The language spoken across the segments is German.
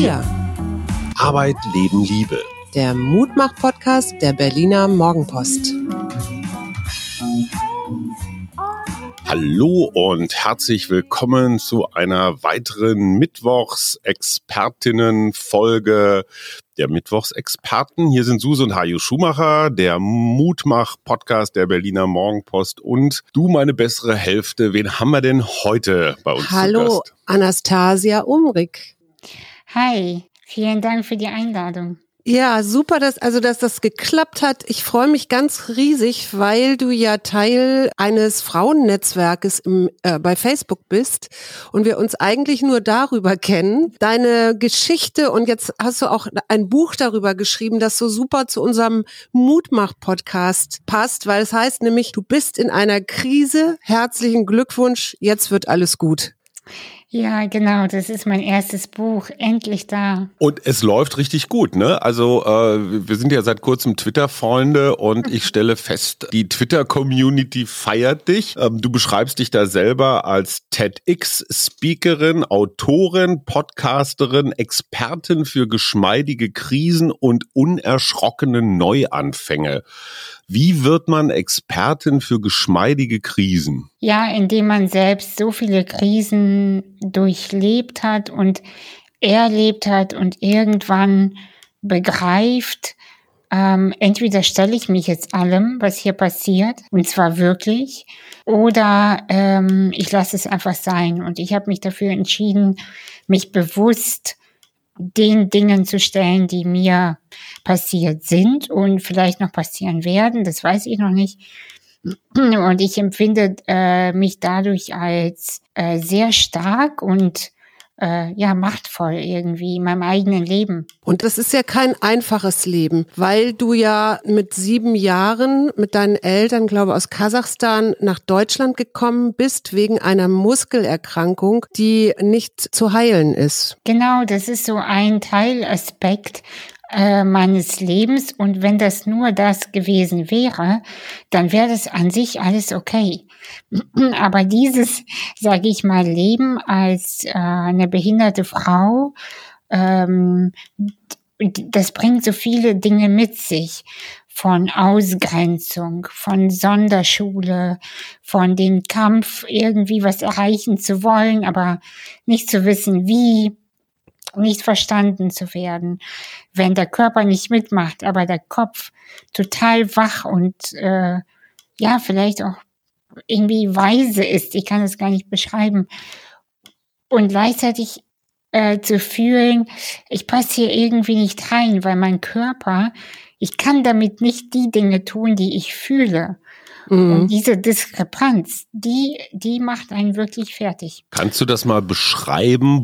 Wir. Arbeit, Leben, Liebe. Der Mutmach-Podcast der Berliner Morgenpost. Hallo und herzlich willkommen zu einer weiteren Mittwochs-Expertinnen-Folge der Mittwochsexperten. Hier sind Suse und Hajo Schumacher, der Mutmach-Podcast der Berliner Morgenpost und du, meine bessere Hälfte. Wen haben wir denn heute bei uns? Hallo, Anastasia Umrig. Hi, vielen Dank für die Einladung. Ja, super, dass also dass das geklappt hat. Ich freue mich ganz riesig, weil du ja Teil eines Frauennetzwerkes im, äh, bei Facebook bist und wir uns eigentlich nur darüber kennen. Deine Geschichte und jetzt hast du auch ein Buch darüber geschrieben, das so super zu unserem Mutmach-Podcast passt, weil es heißt nämlich, du bist in einer Krise. Herzlichen Glückwunsch, jetzt wird alles gut. Ja, genau, das ist mein erstes Buch, endlich da. Und es läuft richtig gut, ne? Also äh, wir sind ja seit kurzem Twitter-Freunde und ich stelle fest, die Twitter-Community feiert dich. Ähm, du beschreibst dich da selber als TEDx-Speakerin, Autorin, Podcasterin, Expertin für geschmeidige Krisen und unerschrockene Neuanfänge. Wie wird man Expertin für geschmeidige Krisen? Ja, indem man selbst so viele Krisen durchlebt hat und erlebt hat und irgendwann begreift, ähm, entweder stelle ich mich jetzt allem, was hier passiert, und zwar wirklich, oder ähm, ich lasse es einfach sein. Und ich habe mich dafür entschieden, mich bewusst den Dingen zu stellen, die mir passiert sind und vielleicht noch passieren werden. Das weiß ich noch nicht. Und ich empfinde äh, mich dadurch als äh, sehr stark und äh, ja machtvoll irgendwie in meinem eigenen Leben. Und das ist ja kein einfaches Leben, weil du ja mit sieben Jahren mit deinen Eltern, glaube aus Kasachstan nach Deutschland gekommen bist wegen einer Muskelerkrankung, die nicht zu heilen ist. Genau, das ist so ein Teilaspekt äh, meines Lebens und wenn das nur das gewesen wäre, dann wäre das an sich alles okay. Aber dieses, sage ich mal, Leben als äh, eine behinderte Frau, ähm, das bringt so viele Dinge mit sich. Von Ausgrenzung, von Sonderschule, von dem Kampf, irgendwie was erreichen zu wollen, aber nicht zu wissen, wie, nicht verstanden zu werden, wenn der Körper nicht mitmacht, aber der Kopf total wach und äh, ja, vielleicht auch irgendwie weise ist. Ich kann es gar nicht beschreiben. Und gleichzeitig äh, zu fühlen, ich passe hier irgendwie nicht rein, weil mein Körper, ich kann damit nicht die Dinge tun, die ich fühle. Mhm. Und diese Diskrepanz, die, die macht einen wirklich fertig. Kannst du das mal beschreiben?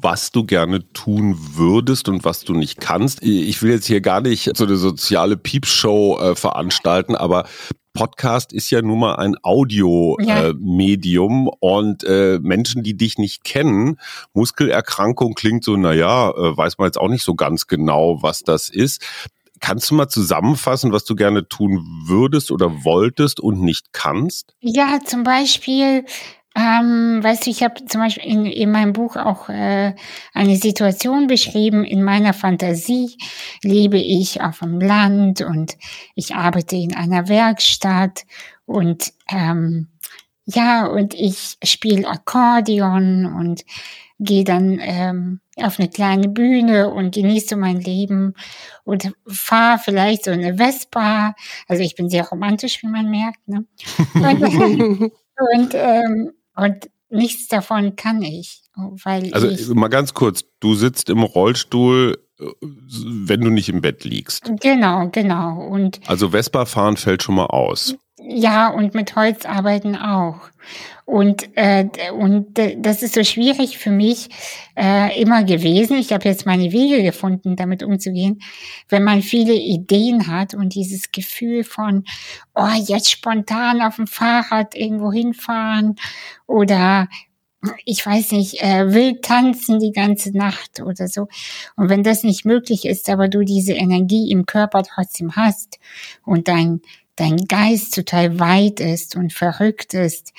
was du gerne tun würdest und was du nicht kannst. Ich will jetzt hier gar nicht so eine soziale Piepshow äh, veranstalten, aber Podcast ist ja nun mal ein Audio-Medium ja. äh, und äh, Menschen, die dich nicht kennen, Muskelerkrankung klingt so, naja, äh, weiß man jetzt auch nicht so ganz genau, was das ist. Kannst du mal zusammenfassen, was du gerne tun würdest oder wolltest und nicht kannst? Ja, zum Beispiel ähm, weißt du, ich habe zum Beispiel in, in meinem Buch auch äh, eine Situation beschrieben. In meiner Fantasie lebe ich auf dem Land und ich arbeite in einer Werkstatt und ähm, ja, und ich spiele Akkordeon und gehe dann ähm, auf eine kleine Bühne und genieße mein Leben und fahre vielleicht so eine Vespa. Also ich bin sehr romantisch, wie man merkt. Ne? Und, und ähm, und nichts davon kann ich, weil also ich, mal ganz kurz, du sitzt im Rollstuhl, äh, wenn du nicht im Bett liegst. Genau, genau. Und also Vespa fahren fällt schon mal aus. Ja, und mit Holz arbeiten auch. Und, äh, und das ist so schwierig für mich äh, immer gewesen. Ich habe jetzt meine Wege gefunden, damit umzugehen. Wenn man viele Ideen hat und dieses Gefühl von, oh, jetzt spontan auf dem Fahrrad irgendwo hinfahren oder ich weiß nicht, äh, will tanzen die ganze Nacht oder so. Und wenn das nicht möglich ist, aber du diese Energie im Körper trotzdem hast und dein, dein Geist total weit ist und verrückt ist,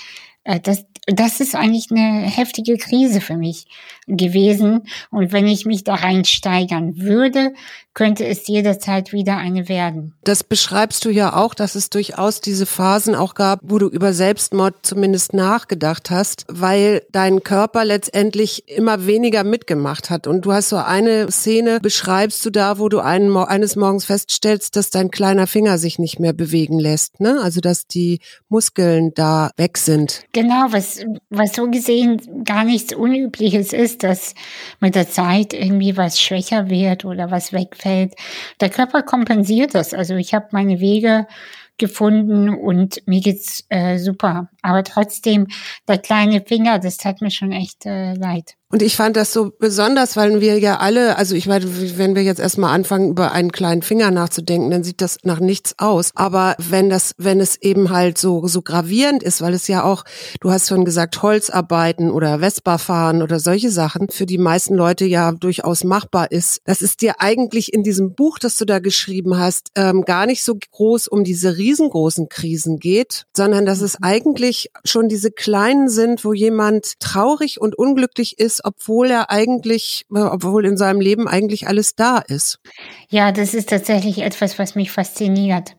äh, das, das ist eigentlich eine heftige Krise für mich gewesen. Und wenn ich mich da reinsteigern würde, könnte es jederzeit wieder eine werden. Das beschreibst du ja auch, dass es durchaus diese Phasen auch gab, wo du über Selbstmord zumindest nachgedacht hast, weil dein Körper letztendlich immer weniger mitgemacht hat. Und du hast so eine Szene, beschreibst du da, wo du einen, eines Morgens feststellst, dass dein kleiner Finger sich nicht mehr bewegen lässt. Ne? Also dass die Muskeln da weg sind. Genau, was, was so gesehen gar nichts Unübliches ist, dass mit der Zeit irgendwie was schwächer wird oder was wegfällt. Der Körper kompensiert das. Also ich habe meine Wege gefunden und mir geht's äh, super. Aber trotzdem, der kleine Finger, das tat mir schon echt äh, leid. Und ich fand das so besonders, weil wir ja alle, also ich meine, wenn wir jetzt erstmal anfangen, über einen kleinen Finger nachzudenken, dann sieht das nach nichts aus. Aber wenn das, wenn es eben halt so, so gravierend ist, weil es ja auch, du hast schon gesagt, Holzarbeiten oder Vespa fahren oder solche Sachen für die meisten Leute ja durchaus machbar ist. Das ist dir eigentlich in diesem Buch, das du da geschrieben hast, ähm, gar nicht so groß um diese riesengroßen Krisen geht, sondern dass es eigentlich schon diese kleinen sind, wo jemand traurig und unglücklich ist obwohl er eigentlich, äh, obwohl in seinem Leben eigentlich alles da ist. Ja, das ist tatsächlich etwas, was mich fasziniert.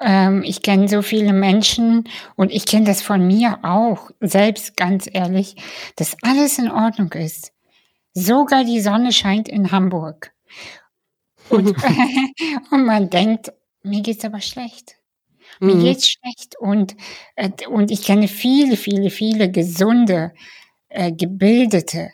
Ähm, ich kenne so viele Menschen und ich kenne das von mir auch, selbst ganz ehrlich, dass alles in Ordnung ist. Sogar die Sonne scheint in Hamburg. Und, und man denkt, mir geht's aber schlecht. Mir mhm. geht's schlecht und, äh, und ich kenne viele, viele, viele gesunde, äh, gebildete,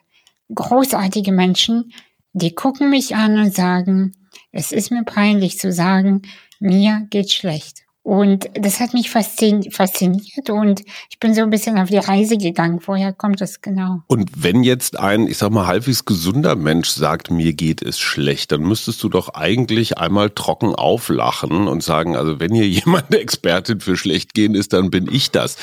großartige Menschen, die gucken mich an und sagen, es ist mir peinlich zu sagen, mir geht schlecht. Und das hat mich fasziniert und ich bin so ein bisschen auf die Reise gegangen. Woher kommt das genau? Und wenn jetzt ein, ich sag mal, halbwegs gesunder Mensch sagt, mir geht es schlecht, dann müsstest du doch eigentlich einmal trocken auflachen und sagen, also wenn hier jemand Expertin für schlecht gehen ist, dann bin ich das.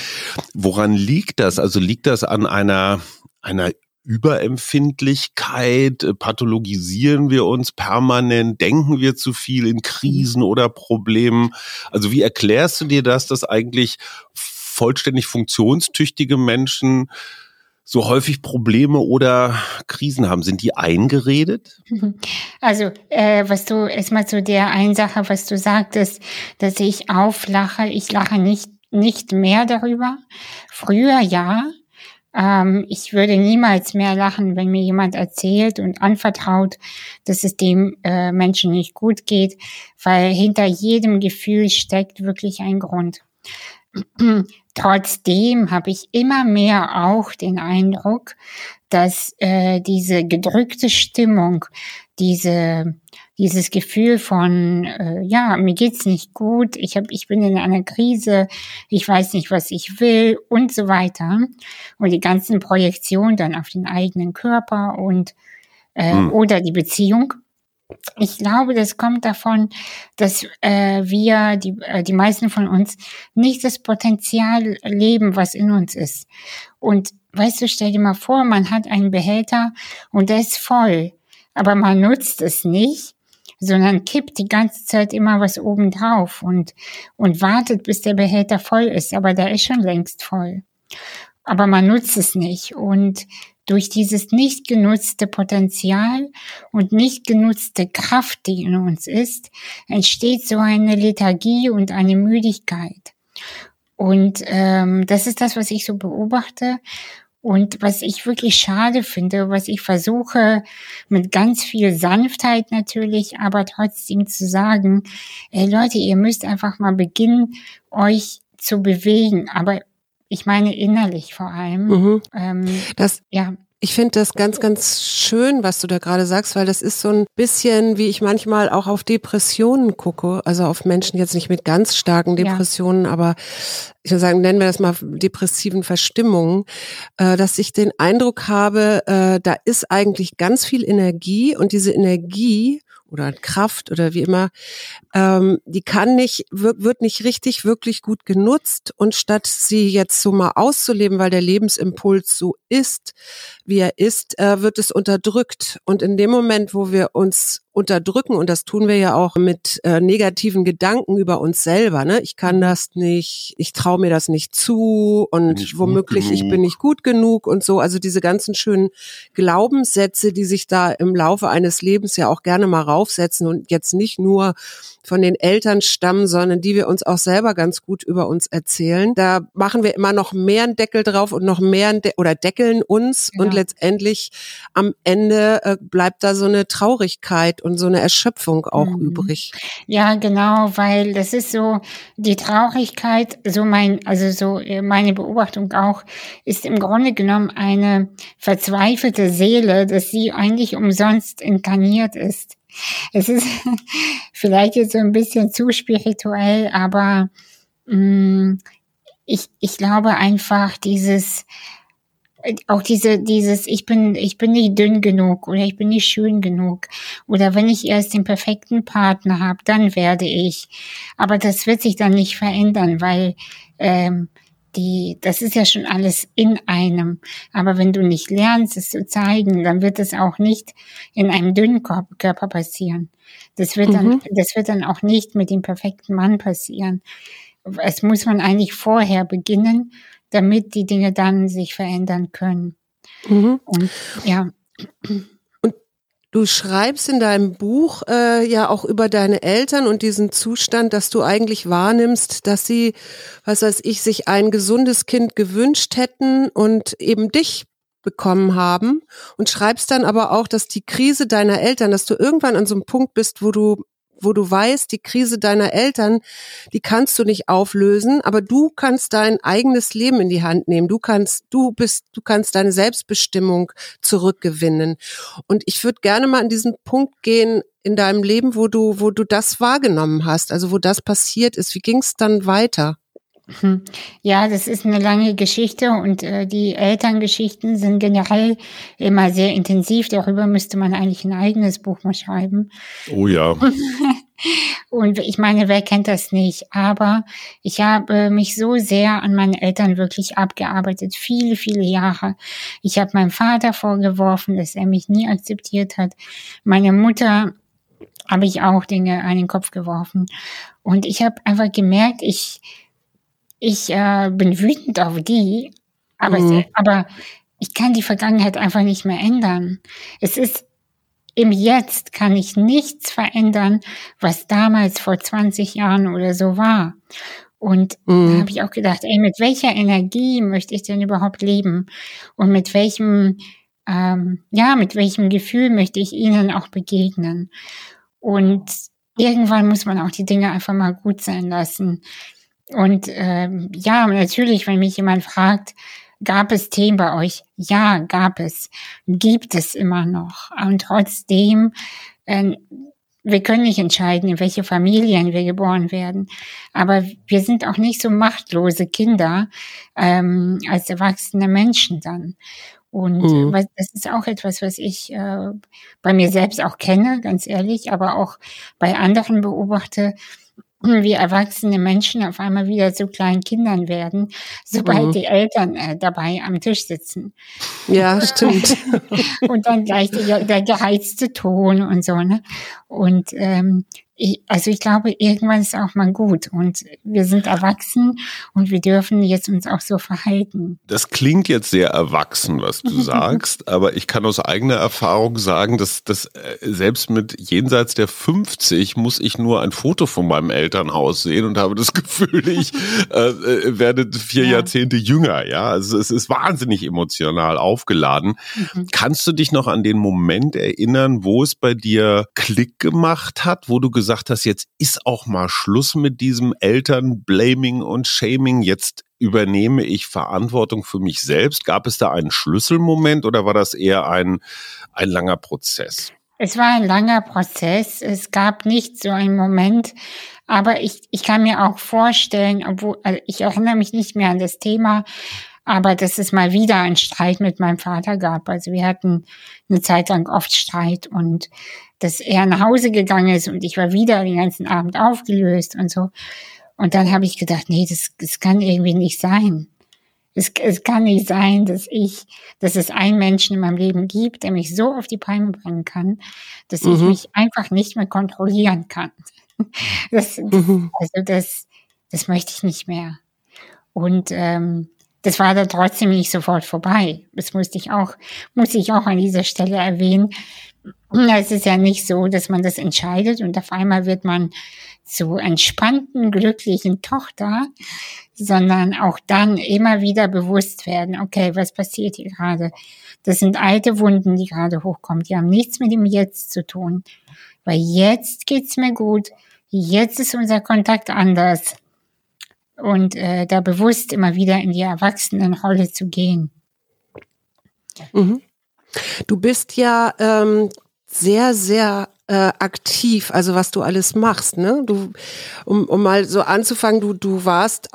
Woran liegt das? Also liegt das an einer, einer Überempfindlichkeit? Äh, pathologisieren wir uns permanent? Denken wir zu viel in Krisen oder Problemen? Also wie erklärst du dir das, dass eigentlich vollständig funktionstüchtige Menschen so häufig Probleme oder Krisen haben? Sind die eingeredet? Also, äh, was du erstmal zu der einen Sache, was du sagtest, dass ich auflache, ich lache nicht, nicht mehr darüber. Früher ja, ähm, ich würde niemals mehr lachen, wenn mir jemand erzählt und anvertraut, dass es dem äh, Menschen nicht gut geht, weil hinter jedem Gefühl steckt wirklich ein Grund. Trotzdem habe ich immer mehr auch den Eindruck, dass äh, diese gedrückte Stimmung, diese dieses Gefühl von, äh, ja, mir geht's nicht gut, ich hab, ich bin in einer Krise, ich weiß nicht, was ich will und so weiter. Und die ganzen Projektionen dann auf den eigenen Körper und äh, hm. oder die Beziehung. Ich glaube, das kommt davon, dass äh, wir, die, äh, die meisten von uns, nicht das Potenzial leben, was in uns ist. Und weißt du, stell dir mal vor, man hat einen Behälter und der ist voll, aber man nutzt es nicht sondern kippt die ganze Zeit immer was oben drauf und, und wartet, bis der Behälter voll ist. Aber der ist schon längst voll. Aber man nutzt es nicht. Und durch dieses nicht genutzte Potenzial und nicht genutzte Kraft, die in uns ist, entsteht so eine Lethargie und eine Müdigkeit. Und ähm, das ist das, was ich so beobachte. Und was ich wirklich schade finde, was ich versuche mit ganz viel Sanftheit natürlich, aber trotzdem zu sagen, ey Leute, ihr müsst einfach mal beginnen, euch zu bewegen. Aber ich meine innerlich vor allem. Mhm. Ähm, das, ja. Ich finde das ganz, ganz schön, was du da gerade sagst, weil das ist so ein bisschen, wie ich manchmal auch auf Depressionen gucke, also auf Menschen jetzt nicht mit ganz starken Depressionen, ja. aber ich würde sagen, nennen wir das mal depressiven Verstimmungen, äh, dass ich den Eindruck habe, äh, da ist eigentlich ganz viel Energie und diese Energie oder Kraft oder wie immer, ähm, die kann nicht, wird, nicht richtig, wirklich gut genutzt. Und statt sie jetzt so mal auszuleben, weil der Lebensimpuls so ist, wie er ist, äh, wird es unterdrückt. Und in dem Moment, wo wir uns unterdrücken und das tun wir ja auch mit äh, negativen Gedanken über uns selber. Ne? Ich kann das nicht, ich traue mir das nicht zu und womöglich ich bin nicht gut genug und so. Also diese ganzen schönen Glaubenssätze, die sich da im Laufe eines Lebens ja auch gerne mal raufsetzen und jetzt nicht nur von den Eltern stammen, sondern die wir uns auch selber ganz gut über uns erzählen. Da machen wir immer noch mehr einen Deckel drauf und noch mehr De oder deckeln uns ja. und letztendlich am Ende äh, bleibt da so eine Traurigkeit und so eine Erschöpfung auch mhm. übrig. Ja, genau, weil das ist so die Traurigkeit, so mein, also so äh, meine Beobachtung auch, ist im Grunde genommen eine verzweifelte Seele, dass sie eigentlich umsonst inkarniert ist. Es ist vielleicht jetzt so ein bisschen zu spirituell, aber mh, mm, ich, ich glaube einfach dieses, auch diese, dieses, ich bin, ich bin nicht dünn genug oder ich bin nicht schön genug oder wenn ich erst den perfekten Partner habe, dann werde ich. Aber das wird sich dann nicht verändern, weil ähm, die, das ist ja schon alles in einem. Aber wenn du nicht lernst, es zu zeigen, dann wird es auch nicht in einem dünnen Körper passieren. Das wird dann, mhm. das wird dann auch nicht mit dem perfekten Mann passieren. Es muss man eigentlich vorher beginnen, damit die Dinge dann sich verändern können. Mhm. Und ja. Du schreibst in deinem Buch äh, ja auch über deine Eltern und diesen Zustand, dass du eigentlich wahrnimmst, dass sie, was weiß ich, sich ein gesundes Kind gewünscht hätten und eben dich bekommen haben. Und schreibst dann aber auch, dass die Krise deiner Eltern, dass du irgendwann an so einem Punkt bist, wo du wo du weißt, die Krise deiner Eltern, die kannst du nicht auflösen, aber du kannst dein eigenes Leben in die Hand nehmen. Du kannst, du bist, du kannst deine Selbstbestimmung zurückgewinnen. Und ich würde gerne mal an diesen Punkt gehen in deinem Leben, wo du, wo du das wahrgenommen hast, also wo das passiert ist. Wie ging es dann weiter? Hm. Ja, das ist eine lange Geschichte und äh, die Elterngeschichten sind generell immer sehr intensiv. Darüber müsste man eigentlich ein eigenes Buch mal schreiben. Oh ja. und ich meine, wer kennt das nicht? Aber ich habe mich so sehr an meinen Eltern wirklich abgearbeitet, viele, viele Jahre. Ich habe meinem Vater vorgeworfen, dass er mich nie akzeptiert hat. Meine Mutter habe ich auch Dinge an den Kopf geworfen. Und ich habe einfach gemerkt, ich ich äh, bin wütend auf die, aber, mhm. aber ich kann die Vergangenheit einfach nicht mehr ändern. Es ist im Jetzt kann ich nichts verändern, was damals vor 20 Jahren oder so war. Und mhm. da habe ich auch gedacht, ey, mit welcher Energie möchte ich denn überhaupt leben? Und mit welchem, ähm, ja, mit welchem Gefühl möchte ich ihnen auch begegnen? Und irgendwann muss man auch die Dinge einfach mal gut sein lassen. Und ähm, ja, natürlich, wenn mich jemand fragt, gab es Themen bei euch? Ja, gab es. Gibt es immer noch. Und trotzdem, äh, wir können nicht entscheiden, in welche Familien wir geboren werden. Aber wir sind auch nicht so machtlose Kinder ähm, als erwachsene Menschen dann. Und mhm. das ist auch etwas, was ich äh, bei mir selbst auch kenne, ganz ehrlich, aber auch bei anderen beobachte, wie erwachsene Menschen auf einmal wieder zu kleinen Kindern werden, sobald mhm. die Eltern äh, dabei am Tisch sitzen. Ja, stimmt. und dann gleich der, der geheizte Ton und so. Ne? Und ähm, also ich glaube, irgendwann ist auch mal gut und wir sind erwachsen und wir dürfen jetzt uns auch so verhalten. Das klingt jetzt sehr erwachsen, was du sagst, aber ich kann aus eigener Erfahrung sagen, dass, dass äh, selbst mit jenseits der 50 muss ich nur ein Foto von meinem Elternhaus sehen und habe das Gefühl, ich äh, äh, werde vier ja. Jahrzehnte jünger. Ja, also es ist wahnsinnig emotional aufgeladen. Mhm. Kannst du dich noch an den Moment erinnern, wo es bei dir Klick gemacht hat, wo du gesagt gesagt hast, jetzt ist auch mal Schluss mit diesem Eltern-Blaming und Shaming. Jetzt übernehme ich Verantwortung für mich selbst. Gab es da einen Schlüsselmoment oder war das eher ein, ein langer Prozess? Es war ein langer Prozess. Es gab nicht so einen Moment, aber ich, ich kann mir auch vorstellen, obwohl also ich erinnere mich nicht mehr an das Thema, aber dass es mal wieder einen Streit mit meinem Vater gab. Also wir hatten eine Zeit lang oft Streit und dass er nach Hause gegangen ist und ich war wieder den ganzen Abend aufgelöst und so. Und dann habe ich gedacht, nee, das, das kann irgendwie nicht sein. Es, es kann nicht sein, dass ich, dass es einen Menschen in meinem Leben gibt, der mich so auf die Palme bringen kann, dass mhm. ich mich einfach nicht mehr kontrollieren kann. Das, mhm. Also das, das möchte ich nicht mehr. Und ähm, das war dann trotzdem nicht sofort vorbei. Das musste ich auch, muss ich auch an dieser Stelle erwähnen. Es ist ja nicht so, dass man das entscheidet und auf einmal wird man zur entspannten, glücklichen Tochter, sondern auch dann immer wieder bewusst werden, okay, was passiert hier gerade? Das sind alte Wunden, die gerade hochkommen. Die haben nichts mit dem Jetzt zu tun. Weil jetzt geht's mir gut. Jetzt ist unser Kontakt anders und äh, da bewusst immer wieder in die Erwachsenenrolle zu gehen. Mhm. Du bist ja ähm, sehr, sehr äh, aktiv, also was du alles machst, ne? Du, um, um mal so anzufangen, du, du warst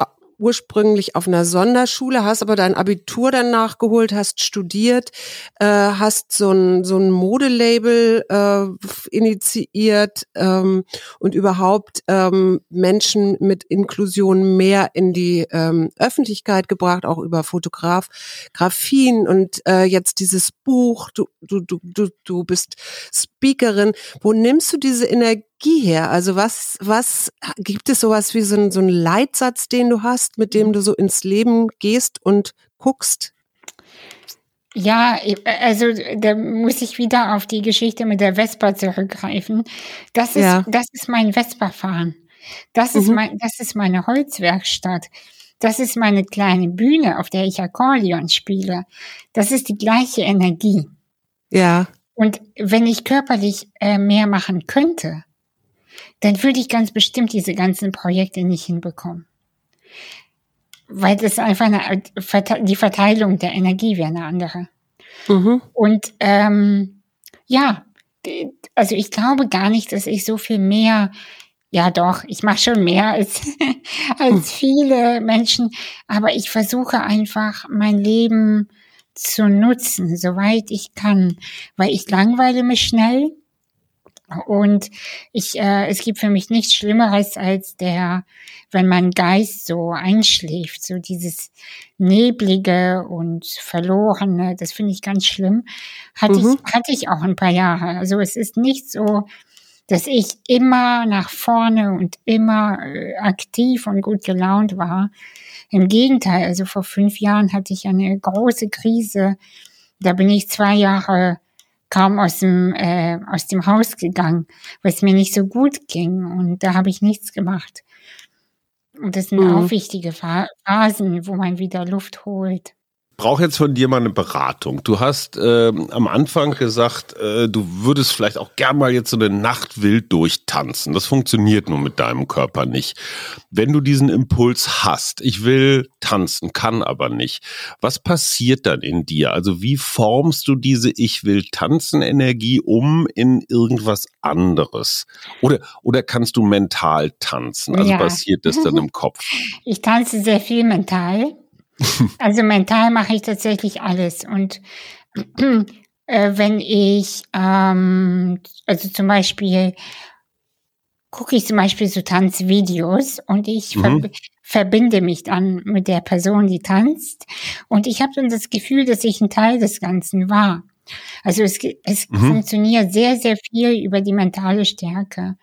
ursprünglich auf einer Sonderschule, hast aber dein Abitur dann nachgeholt, hast studiert, äh, hast so ein, so ein Modelabel äh, initiiert ähm, und überhaupt ähm, Menschen mit Inklusion mehr in die ähm, Öffentlichkeit gebracht, auch über Fotografien und äh, jetzt dieses Buch, du, du, du, du bist Speakerin. Wo nimmst du diese Energie her? Also was, was gibt es sowas wie so, ein, so einen Leitsatz, den du hast, mit dem du so ins Leben gehst und guckst? Ja, also da muss ich wieder auf die Geschichte mit der Vespa zurückgreifen. Das ist, ja. das ist mein Vespa-Fahren. Das ist mhm. mein, das ist meine Holzwerkstatt. Das ist meine kleine Bühne, auf der ich Akkordeon spiele. Das ist die gleiche Energie. Ja. Und wenn ich körperlich äh, mehr machen könnte, dann würde ich ganz bestimmt diese ganzen Projekte nicht hinbekommen. Weil das einfach eine, die Verteilung der Energie wäre eine andere. Mhm. Und ähm, ja, also ich glaube gar nicht, dass ich so viel mehr, ja doch, ich mache schon mehr als, als viele Menschen, aber ich versuche einfach mein Leben zu nutzen, soweit ich kann, weil ich langweile mich schnell und ich, äh, es gibt für mich nichts Schlimmeres als der, wenn mein Geist so einschläft, so dieses neblige und verlorene, das finde ich ganz schlimm. Hatte mhm. ich, hatte ich auch ein paar Jahre. Also es ist nicht so, dass ich immer nach vorne und immer äh, aktiv und gut gelaunt war. Im Gegenteil, also vor fünf Jahren hatte ich eine große Krise. Da bin ich zwei Jahre kaum aus dem, äh, aus dem Haus gegangen, weil es mir nicht so gut ging und da habe ich nichts gemacht. Und das sind mhm. auch wichtige Phasen, wo man wieder Luft holt brauche jetzt von dir mal eine Beratung. Du hast äh, am Anfang gesagt, äh, du würdest vielleicht auch gern mal jetzt so eine Nacht wild durchtanzen. Das funktioniert nur mit deinem Körper nicht. Wenn du diesen Impuls hast, ich will tanzen, kann aber nicht. Was passiert dann in dir? Also wie formst du diese Ich will tanzen Energie um in irgendwas anderes? Oder, oder kannst du mental tanzen? Also ja. passiert das dann im Kopf? Ich tanze sehr viel mental. Also mental mache ich tatsächlich alles. Und äh, wenn ich, ähm, also zum Beispiel, gucke ich zum Beispiel so Tanzvideos und ich mhm. ver verbinde mich dann mit der Person, die tanzt. Und ich habe dann das Gefühl, dass ich ein Teil des Ganzen war. Also es, es mhm. funktioniert sehr, sehr viel über die mentale Stärke.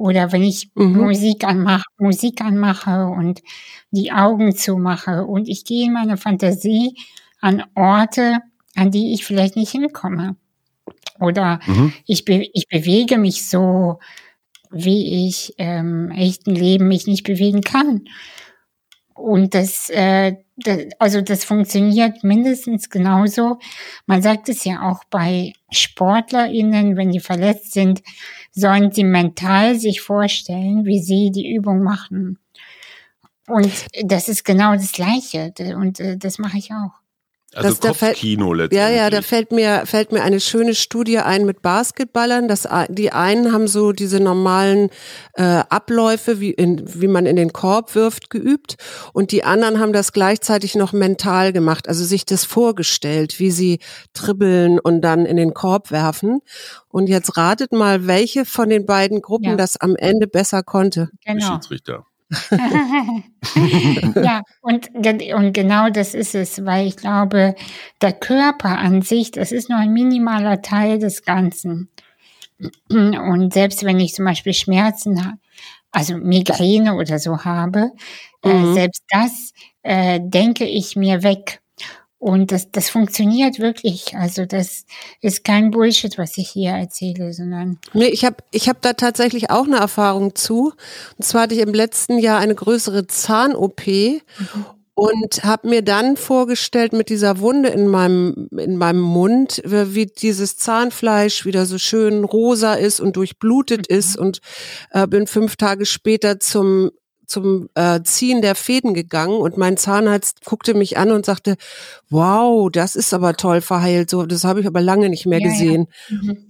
Oder wenn ich mhm. Musik anmache, Musik anmache und die Augen zumache und ich gehe in meiner Fantasie an Orte, an die ich vielleicht nicht hinkomme. Oder mhm. ich, be ich bewege mich so, wie ich ähm, echten Leben mich nicht bewegen kann. Und das, äh, das, also das funktioniert mindestens genauso. Man sagt es ja auch bei SportlerInnen, wenn die verletzt sind, sollen sie mental sich vorstellen, wie sie die Übung machen. Und das ist genau das Gleiche. Und äh, das mache ich auch. Also das, da fällt, Kopfkino letztendlich. Ja, ja, da fällt mir, fällt mir eine schöne Studie ein mit Basketballern. Das, die einen haben so diese normalen äh, Abläufe, wie, in, wie man in den Korb wirft, geübt. Und die anderen haben das gleichzeitig noch mental gemacht, also sich das vorgestellt, wie sie dribbeln und dann in den Korb werfen. Und jetzt ratet mal, welche von den beiden Gruppen Ja. das am Ende besser konnte. Genau. Schiedsrichter. ja, und, und genau das ist es, weil ich glaube, der Körper an sich, das ist nur ein minimaler Teil des Ganzen. Und selbst wenn ich zum Beispiel Schmerzen habe, also Migräne oder so habe, äh, Mhm. selbst das äh, denke ich mir weg. Und das, das funktioniert wirklich. Also das ist kein Bullshit, was ich hier erzähle, sondern Nee, ich habe ich hab da tatsächlich auch eine Erfahrung zu. Und zwar hatte ich im letzten Jahr eine größere Zahn-OP und habe mir dann vorgestellt mit dieser Wunde in meinem, in meinem Mund, wie dieses Zahnfleisch wieder so schön rosa ist und durchblutet ist und äh, bin fünf Tage später zum zum äh, Ziehen der Fäden gegangen und mein Zahnarzt guckte mich an und sagte, wow, das ist aber toll verheilt. So, das habe ich aber lange nicht mehr Ja, ja. gesehen. mhm.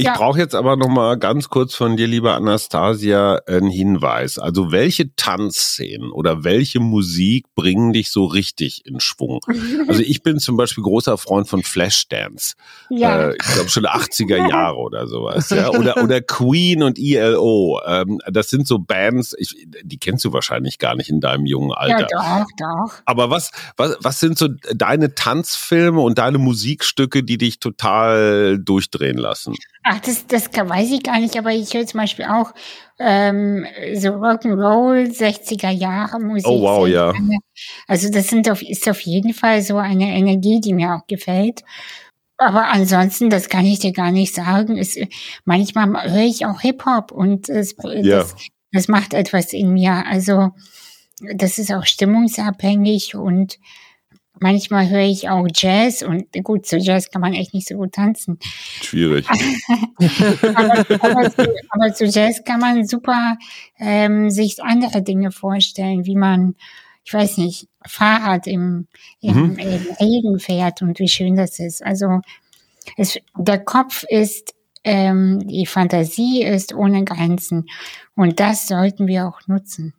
Ich Ja. brauche jetzt aber noch mal ganz kurz von dir, liebe Anastasia, einen Hinweis. Also welche Tanzszenen oder welche Musik bringen dich so richtig in Schwung? Also ich bin zum Beispiel großer Freund von Flashdance. ja. Äh, ich glaube schon 80er Jahre oder sowas. Ja? Oder, oder Queen und ELO. Ähm, das sind so Bands, ich, die kennst du wahrscheinlich gar nicht in deinem jungen Alter. Ja, doch, doch. Aber was, was, was sind so deine Tanzfilme und deine Musikstücke, die dich total durchdrehen lassen? Ach, das, das weiß ich gar nicht, aber ich höre zum Beispiel auch ähm, so Rock'n'Roll, 60er Jahre Musik. Oh, wow, ja. Also das sind auf, ist auf jeden Fall so eine Energie, die mir auch gefällt. Aber ansonsten, das kann ich dir gar nicht sagen. Es, manchmal höre ich auch Hip-Hop und es, Ja. das, das macht etwas in mir. Also das ist auch stimmungsabhängig und manchmal höre ich auch Jazz und gut, zu Jazz kann man echt nicht so gut tanzen. Schwierig. aber, aber, zu, aber zu Jazz kann man super ähm, sich andere Dinge vorstellen, wie man, ich weiß nicht, Fahrrad im, im, Mhm. im Regen fährt und wie schön das ist. Also es, der Kopf ist, ähm, die Fantasie ist ohne Grenzen und das sollten wir auch nutzen.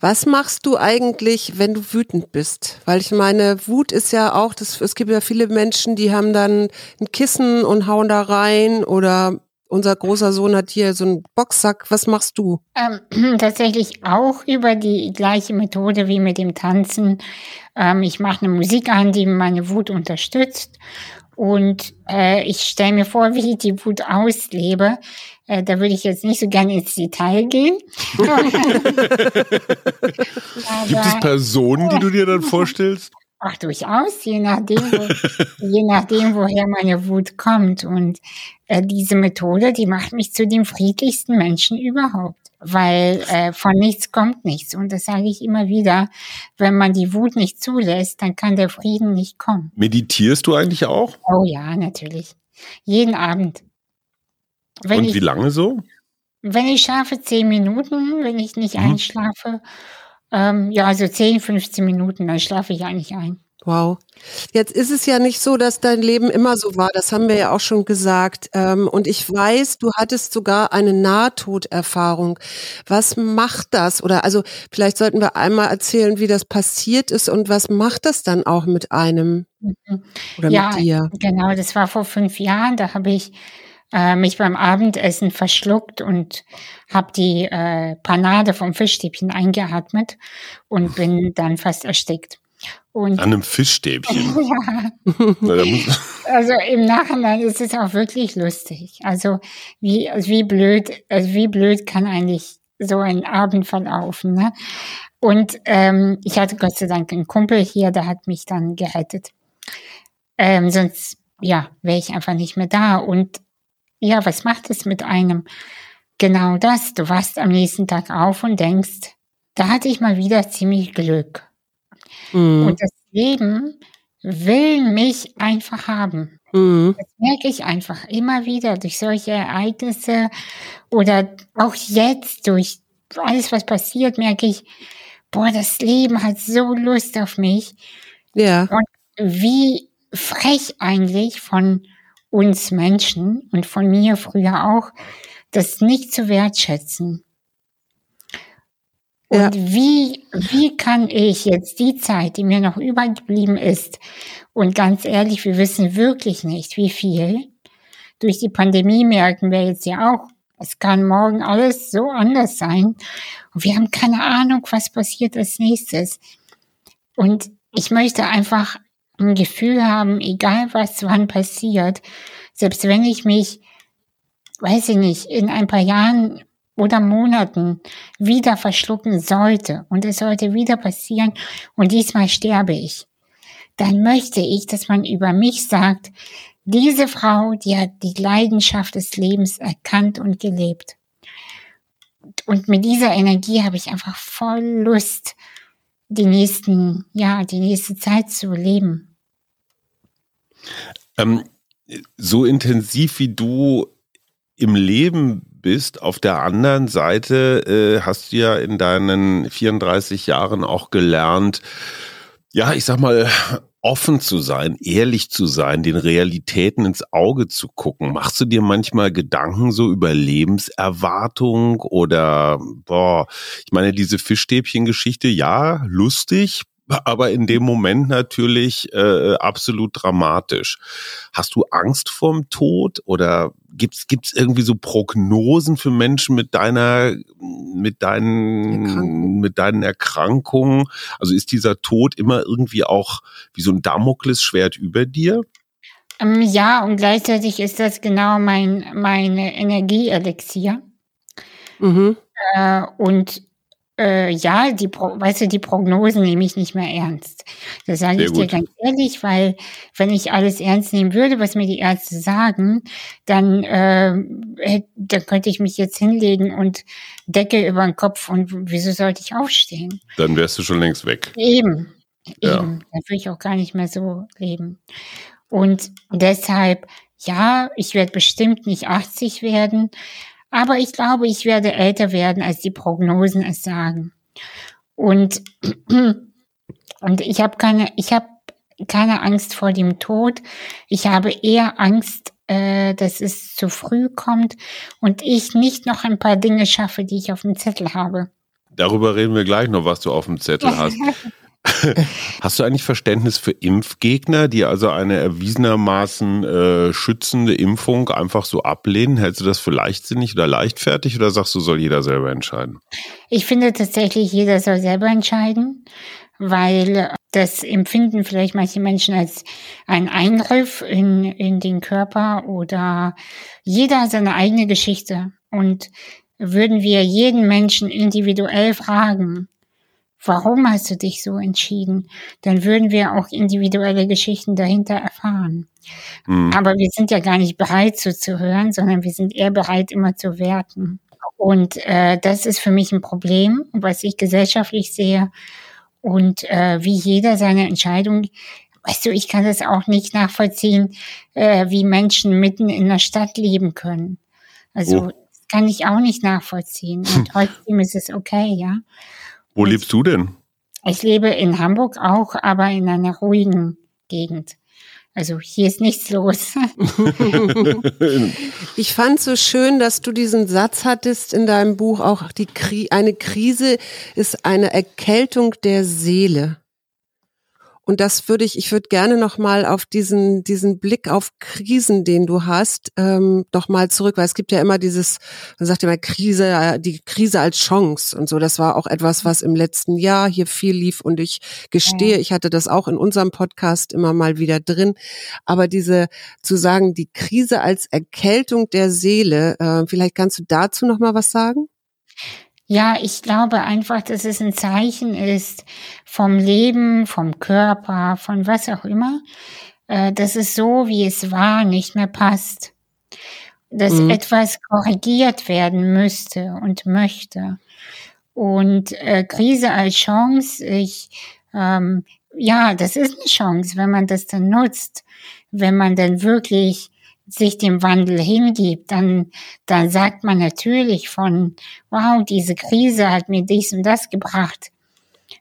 Was machst du eigentlich, wenn du wütend bist? Weil ich meine, Wut ist ja auch, das, es gibt ja viele Menschen, die haben dann ein Kissen und hauen da rein oder unser großer Sohn hat hier so einen Boxsack. Was machst du? Ähm, tatsächlich auch über die gleiche Methode wie mit dem Tanzen. Ähm, ich mache eine Musik an, die meine Wut unterstützt. Und äh, ich stelle mir vor, wie ich die Wut auslebe. Äh, da würde ich jetzt nicht so gerne ins Detail gehen. Gibt es Personen, die du dir dann vorstellst? ach, durchaus, je nachdem, wo, je nachdem, woher meine Wut kommt. Und äh, diese Methode, die macht mich zu dem friedlichsten Menschen überhaupt. Weil äh, von nichts kommt nichts. Und das sage ich immer wieder. Wenn man die Wut nicht zulässt, dann kann der Frieden nicht kommen. Meditierst du eigentlich auch? Oh ja, natürlich. Jeden Abend. Wenn Und ich, wie lange so? wenn ich schlafe, zehn Minuten, wenn ich nicht Mhm. einschlafe, ähm, ja, so 10, 15 Minuten, dann schlafe ich eigentlich ein. Wow. Jetzt ist es ja nicht so, dass dein Leben immer so war. Das haben wir ja auch schon gesagt. Ähm, Und ich weiß, du hattest sogar eine Nahtoderfahrung. Was macht das? Oder also vielleicht sollten wir einmal erzählen, wie das passiert ist und was macht das dann auch mit einem Mhm. oder Ja, mit dir? Genau, das war vor fünf Jahren. Da habe ich äh, mich beim Abendessen verschluckt und habe die äh, Panade vom Fischstäbchen eingeatmet und bin dann fast erstickt. Und An einem Fischstäbchen. ja, also im Nachhinein ist es auch wirklich lustig. Also wie, also wie blöd, also wie blöd kann eigentlich so ein Abend verlaufen. Ne? Und ähm, ich hatte Gott sei Dank einen Kumpel hier, der hat mich dann gerettet. Ähm, sonst, ja, wäre ich einfach nicht mehr da. Und ja, was macht es mit einem? Genau das. Du wachst am nächsten Tag auf und denkst, da hatte ich mal wieder ziemlich Glück. Mhm. Und das Leben will mich einfach haben. Mhm. Das merke ich einfach immer wieder durch solche Ereignisse oder auch jetzt durch alles, was passiert, merke ich, boah, das Leben hat so Lust auf mich. Ja. wie frech eigentlich von uns Menschen und von mir früher auch, das nicht zu wertschätzen. Und ja. wie, wie kann ich jetzt die Zeit, die mir noch übergeblieben ist, und ganz ehrlich, wir wissen wirklich nicht, wie viel. Durch die Pandemie merken wir jetzt ja auch, es kann morgen alles so anders sein. Und wir haben keine Ahnung, was passiert als nächstes. Und ich möchte einfach ein Gefühl haben, egal was wann passiert, selbst wenn ich mich, weiß ich nicht, in ein paar Jahren oder Monaten wieder verschlucken sollte und es sollte wieder passieren und diesmal sterbe ich, dann möchte ich, dass man über mich sagt, diese Frau, die hat die Leidenschaft des Lebens erkannt und gelebt. Und mit dieser Energie habe ich einfach voll Lust, die nächsten, ja, die nächste Zeit zu leben. Ähm, so intensiv wie du im Leben bist. Auf der anderen Seite äh, hast du ja in deinen 34 Jahren auch gelernt, ja, ich sag mal, offen zu sein, ehrlich zu sein, den Realitäten ins Auge zu gucken. Machst du dir manchmal Gedanken so über Lebenserwartung oder, boah, ich meine, diese Fischstäbchen-Geschichte, ja, lustig, aber in dem Moment natürlich äh, absolut dramatisch. Hast du Angst vorm Tod oder gibt's gibt's irgendwie so Prognosen für Menschen mit deiner mit deinen Erkrankung. mit deinen Erkrankungen? Also ist dieser Tod immer irgendwie auch wie so ein Damoklesschwert über dir? Ähm, ja, und gleichzeitig ist das genau mein meine Energieelixier. Mhm. Äh, und äh, ja, die, Pro weißt du, die Prognosen nehme ich nicht mehr ernst. Das sage ich dir ganz ehrlich, weil wenn ich alles ernst nehmen würde, was mir die Ärzte sagen, dann, äh, dann könnte ich mich jetzt hinlegen und Decke über den Kopf und wieso sollte ich aufstehen? Dann wärst du schon längst weg. Eben, ja. eben. Dann würde ich auch gar nicht mehr so leben. Und deshalb, ja, ich werde bestimmt nicht 80 werden, aber ich glaube, ich werde älter werden, als die Prognosen es sagen. Und, und ich habe keine, ich habe keine Angst vor dem Tod. Ich habe eher Angst, äh, dass es zu früh kommt und ich nicht noch ein paar Dinge schaffe, die ich auf dem Zettel habe. Darüber reden wir gleich noch, was du auf dem Zettel hast. Hast du eigentlich Verständnis für Impfgegner, die also eine erwiesenermaßen äh, schützende Impfung einfach so ablehnen? Hältst du das für leichtsinnig oder leichtfertig oder sagst du, soll jeder selber entscheiden? Ich finde tatsächlich, jeder soll selber entscheiden, weil das empfinden vielleicht manche Menschen als ein Eingriff in, in den Körper oder jeder hat seine eigene Geschichte. Und würden wir jeden Menschen individuell fragen, warum hast du dich so entschieden? Dann würden wir auch individuelle Geschichten dahinter erfahren. Mhm. Aber wir sind ja gar nicht bereit zuzuhören, sondern wir sind eher bereit, immer zu werten. Und äh, das ist für mich ein Problem, was ich gesellschaftlich sehe. Und äh, wie jeder seine Entscheidung, weißt du, ich kann das auch nicht nachvollziehen, äh, wie Menschen mitten in der Stadt leben können. Also oh. das kann ich auch nicht nachvollziehen. Und trotzdem ist es okay, ja. Wo lebst du denn? Ich lebe in Hamburg auch, aber in einer ruhigen Gegend. Also hier ist nichts los. ich fand so schön, dass du diesen Satz hattest in deinem Buch auch die Kri eine Krise ist eine Erkältung der Seele. Und das würde ich, ich würde gerne noch mal auf diesen diesen Blick auf Krisen, den du hast, ähm, noch mal zurück, weil es gibt ja immer dieses, man sagt ja immer Krise, die Krise als Chance und so. Das war auch etwas, was im letzten Jahr hier viel lief und ich gestehe, ich hatte das auch in unserem Podcast immer mal wieder drin. Aber diese zu sagen, die Krise als Erkältung der Seele, äh, vielleicht kannst du dazu noch mal was sagen? Ja, ich glaube einfach, dass es ein Zeichen ist vom Leben, vom Körper, von was auch immer, äh, dass es so, wie es war, nicht mehr passt. Dass mhm. etwas korrigiert werden müsste und möchte. Und äh, Krise als Chance, ich, ähm, ja, das ist eine Chance, wenn man das dann nutzt, wenn man dann wirklich sich dem Wandel hingibt, dann, dann sagt man natürlich von, wow, diese Krise hat mir dies und das gebracht.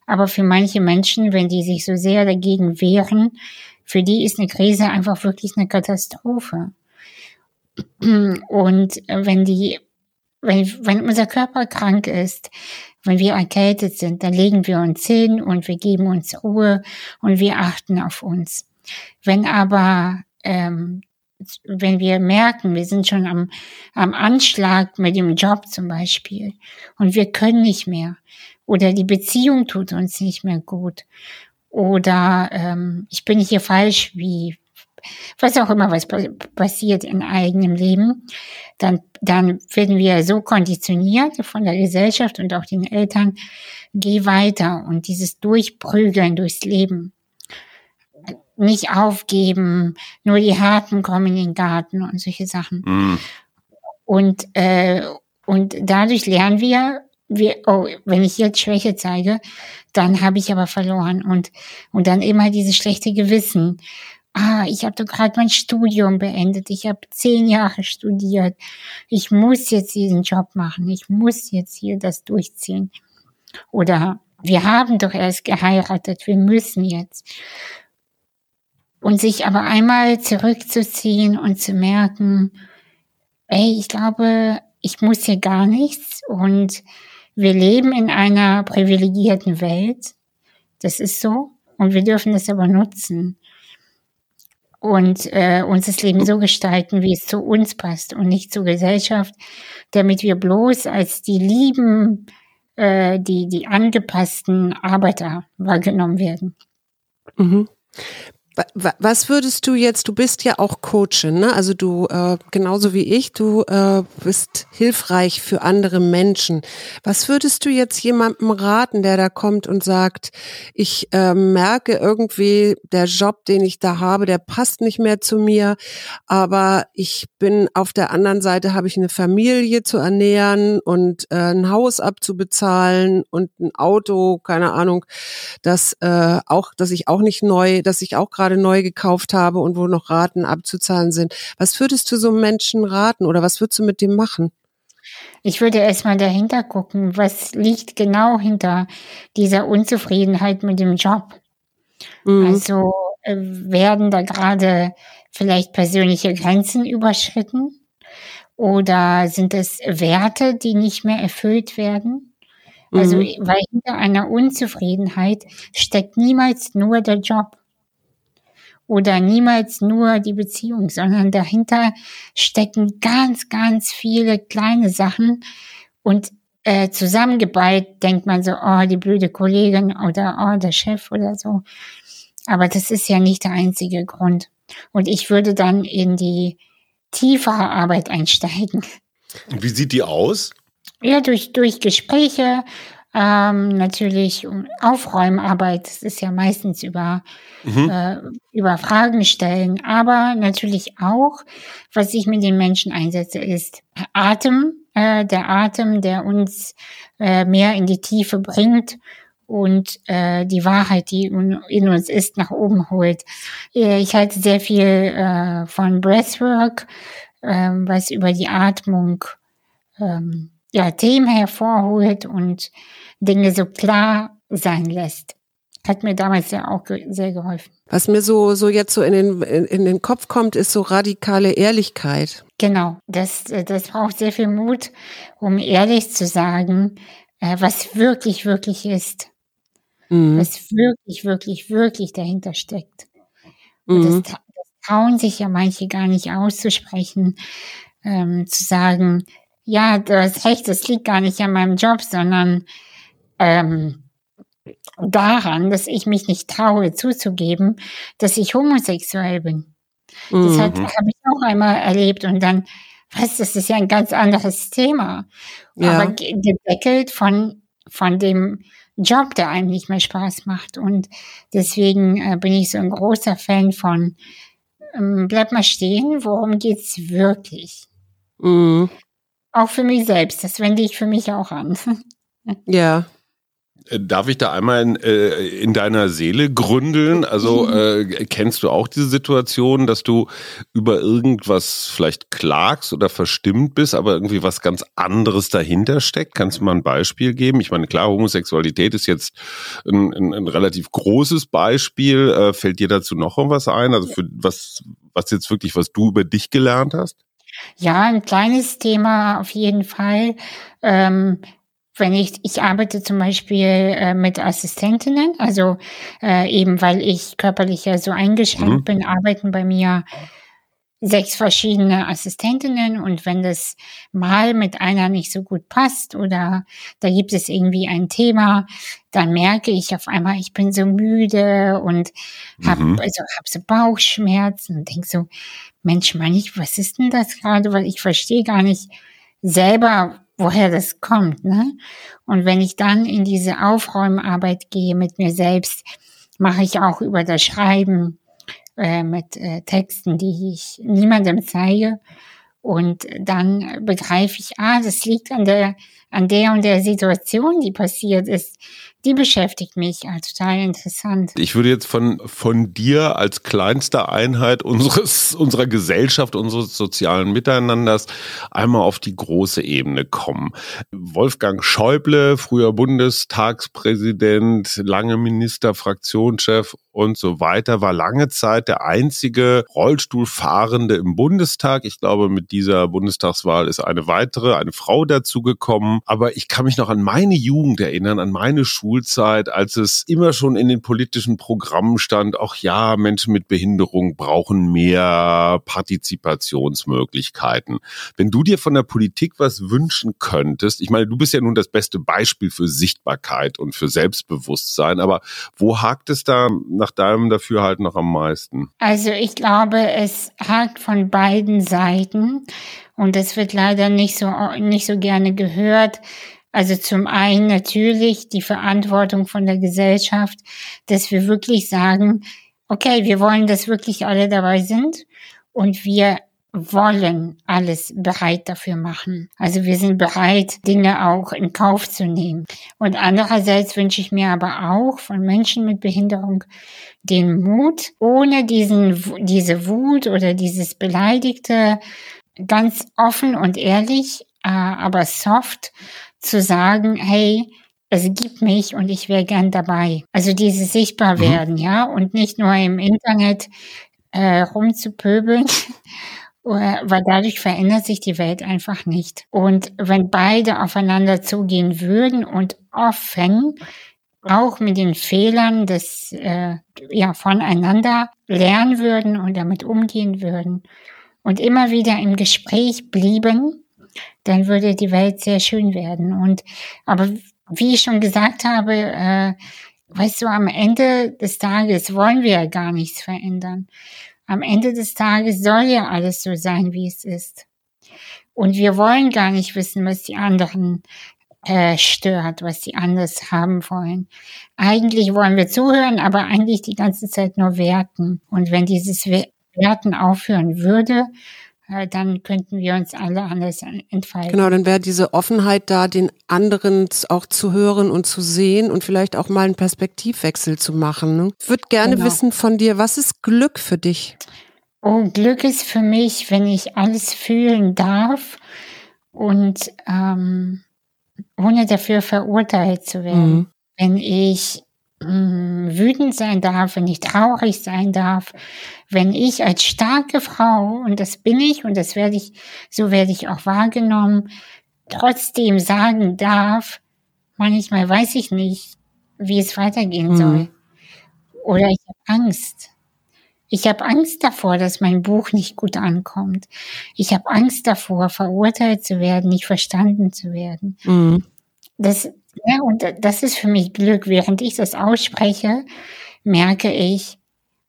Aber für manche Menschen, wenn die sich so sehr dagegen wehren, für die ist eine Krise einfach wirklich eine Katastrophe. Und wenn die, wenn, wenn unser Körper krank ist, wenn wir erkältet sind, dann legen wir uns hin und wir geben uns Ruhe und wir achten auf uns. Wenn aber ähm, wenn wir merken, wir sind schon am, am Anschlag mit dem Job zum Beispiel und wir können nicht mehr oder die Beziehung tut uns nicht mehr gut oder ähm, ich bin hier falsch, wie was auch immer was passiert in eigenem Leben, dann, dann werden wir so konditioniert von der Gesellschaft und auch den Eltern, geh weiter und dieses Durchprügeln durchs Leben nicht aufgeben, nur die Harten kommen in den Garten und solche Sachen. Mhm. Und, äh, und dadurch lernen wir, wir, oh, wenn ich jetzt Schwäche zeige, dann habe ich aber verloren. Und, und dann immer dieses schlechte Gewissen. Ah, ich habe doch gerade mein Studium beendet. Ich habe zehn Jahre studiert. Ich muss jetzt diesen Job machen. Ich muss jetzt hier das durchziehen. Oder wir haben doch erst geheiratet. Wir müssen jetzt. Und sich aber einmal zurückzuziehen und zu merken, ey, ich glaube, ich muss hier gar nichts und wir leben in einer privilegierten Welt. Das ist so. Und wir dürfen das aber nutzen. Und äh, uns das Leben so gestalten, wie es zu uns passt und nicht zur Gesellschaft, damit wir bloß als die lieben, äh, die, die angepassten Arbeiter wahrgenommen werden. Mhm. Was würdest du jetzt, du bist ja auch Coachin, ne? also du, äh, genauso wie ich, du äh, bist hilfreich für andere Menschen. Was würdest du jetzt jemandem raten, der da kommt und sagt, ich äh, merke irgendwie, der Job, den ich da habe, der passt nicht mehr zu mir, aber ich bin auf der anderen Seite, habe ich eine Familie zu ernähren und äh, ein Haus abzubezahlen und ein Auto, keine Ahnung, das äh, auch, dass ich auch nicht neu, dass ich auch gerade gerade neu gekauft habe und wo noch Raten abzuzahlen sind. Was würdest du so einem Menschen raten oder was würdest du mit dem machen? Ich würde erstmal dahinter gucken, was liegt genau hinter dieser Unzufriedenheit mit dem Job. Mhm. Also äh, werden da gerade vielleicht persönliche Grenzen überschritten oder sind es Werte, die nicht mehr erfüllt werden? Also, mhm. weil hinter einer Unzufriedenheit steckt niemals nur der Job oder niemals nur die Beziehung, sondern dahinter stecken ganz, ganz viele kleine Sachen und äh, zusammengeballt denkt man so, oh, die blöde Kollegin oder oh, der Chef oder so. Aber das ist ja nicht der einzige Grund. Und ich würde dann in die tiefere Arbeit einsteigen. Wie sieht die aus? Ja, durch, durch Gespräche ähm, natürlich Aufräumarbeit, das ist ja meistens über, mhm. äh, über Fragen stellen, aber natürlich auch, was ich mit den Menschen einsetze, ist Atem, äh, der Atem, der uns äh, mehr in die Tiefe bringt und äh, die Wahrheit, die in uns ist, nach oben holt. Äh, ich halte sehr viel äh, von Breathwork, äh, was über die Atmung ähm, ja, Themen hervorholt und Dinge so klar sein lässt. Hat mir damals ja auch sehr geholfen. Was mir so, so jetzt so in den, in, in den Kopf kommt, ist so radikale Ehrlichkeit. Genau. Das, das braucht sehr viel Mut, um ehrlich zu sagen, äh, was wirklich, wirklich ist. Mhm. Was wirklich, wirklich, wirklich dahinter steckt. Mhm. Das, das, trauen sich ja manche gar nicht auszusprechen, ähm, zu sagen, ja, du hast recht, das liegt gar nicht an meinem Job, sondern ähm, daran, dass ich mich nicht traue zuzugeben, dass ich homosexuell bin. Mhm. Das habe ich auch einmal erlebt und dann, was, das ist ja ein ganz anderes Thema. Ja. Aber gedeckelt von, von dem Job, der einem nicht mehr Spaß macht. Und deswegen äh, bin ich so ein großer Fan von, ähm, bleib mal stehen, worum geht's wirklich? Mhm. Auch für mich selbst, das wende ich für mich auch an. Ja. Äh, darf ich da einmal in, äh, in deiner Seele gründeln? Also äh, kennst du auch diese Situation, dass du über irgendwas vielleicht klagst oder verstimmt bist, aber irgendwie was ganz anderes dahinter steckt? Kannst du mal ein Beispiel geben? Ich meine, klar, Homosexualität ist jetzt ein, ein, ein relativ großes Beispiel. Äh, fällt dir dazu noch was ein? Also für was, was jetzt wirklich, was du über dich gelernt hast? Ja, ein kleines Thema auf jeden Fall. Ähm, wenn ich, ich arbeite zum Beispiel äh, mit Assistentinnen, also äh, eben weil ich körperlich ja so eingeschränkt mhm. bin, arbeiten bei mir sechs verschiedene Assistentinnen und wenn das mal mit einer nicht so gut passt oder da gibt es irgendwie ein Thema, dann merke ich auf einmal, ich bin so müde und habe mhm. also hab so Bauchschmerzen und denke so, Mensch, meine ich, was ist denn das gerade? Weil ich verstehe gar nicht selber, woher das kommt. Ne? Und wenn ich dann in diese Aufräumarbeit gehe mit mir selbst, mache ich auch über das Schreiben äh, mit äh, Texten, die ich niemandem zeige. Und dann begreife ich, ah, das liegt an der, an der und der Situation, die passiert ist die beschäftigt mich als total interessant. Ich würde jetzt von, von dir als kleinster Einheit unseres, unserer Gesellschaft, unseres sozialen Miteinanders einmal auf die große Ebene kommen. Wolfgang Schäuble, früher Bundestagspräsident, lange Minister, Fraktionschef und so weiter, war lange Zeit der einzige Rollstuhlfahrende im Bundestag. Ich glaube, mit dieser Bundestagswahl ist eine weitere, eine Frau dazugekommen. Aber ich kann mich noch an meine Jugend erinnern, an meine Schulzeit, als es immer schon in den politischen Programmen stand, auch ja, Menschen mit Behinderung brauchen mehr Partizipationsmöglichkeiten. Wenn du dir von der Politik was wünschen könntest, ich meine, du bist ja nun das beste Beispiel für Sichtbarkeit und für Selbstbewusstsein, aber wo hakt es da nach deinem Dafürhalten noch am meisten? Also ich glaube, es hakt von beiden Seiten und es wird leider nicht so, nicht so gerne gehört. Also zum einen natürlich die Verantwortung von der Gesellschaft, dass wir wirklich sagen, okay, wir wollen, dass wirklich alle dabei sind und wir wollen alles bereit dafür machen. Also wir sind bereit, Dinge auch in Kauf zu nehmen. Und andererseits wünsche ich mir aber auch von Menschen mit Behinderung den Mut, ohne diesen, diese Wut oder dieses Beleidigte ganz offen und ehrlich, äh, aber soft zu sagen, hey, es gibt mich und ich wäre gern dabei. Also dieses Sichtbarwerden, mhm. ja, und nicht nur im Internet äh, rumzupöbeln, weil dadurch verändert sich die Welt einfach nicht. Und wenn beide aufeinander zugehen würden und offen auch mit den Fehlern des äh, ja voneinander lernen würden und damit umgehen würden und immer wieder im Gespräch blieben, dann würde die Welt sehr schön werden. Und aber wie ich schon gesagt habe, äh, weißt du, am Ende des Tages wollen wir ja gar nichts verändern am Ende des Tages soll ja alles so sein, wie es ist. Und wir wollen gar nicht wissen, was die anderen äh, stört, was die anders haben wollen. Eigentlich wollen wir zuhören, aber eigentlich die ganze Zeit nur werten. Und wenn dieses Werten aufhören würde, äh, dann könnten wir uns alle anders entfalten. Genau, dann wäre diese Offenheit da, den anderen auch zu hören und zu sehen und vielleicht auch mal einen Perspektivwechsel zu machen. Ne? Ich würde gerne genau. wissen von dir, was ist Glück für dich? Oh, Glück ist für mich, wenn ich alles fühlen darf und ähm, ohne dafür verurteilt zu werden. Mhm. Wenn ich wütend sein darf, wenn ich traurig sein darf, wenn ich als starke Frau, und das bin ich und das werde ich, so werde ich auch wahrgenommen, trotzdem sagen darf, manchmal weiß ich nicht, wie es weitergehen mhm. soll. Oder ich habe Angst. Ich habe Angst davor, dass mein Buch nicht gut ankommt. Ich habe Angst davor, verurteilt zu werden, nicht verstanden zu werden. Mhm. Das, ja, und das ist für mich Glück. Während ich das ausspreche, merke ich,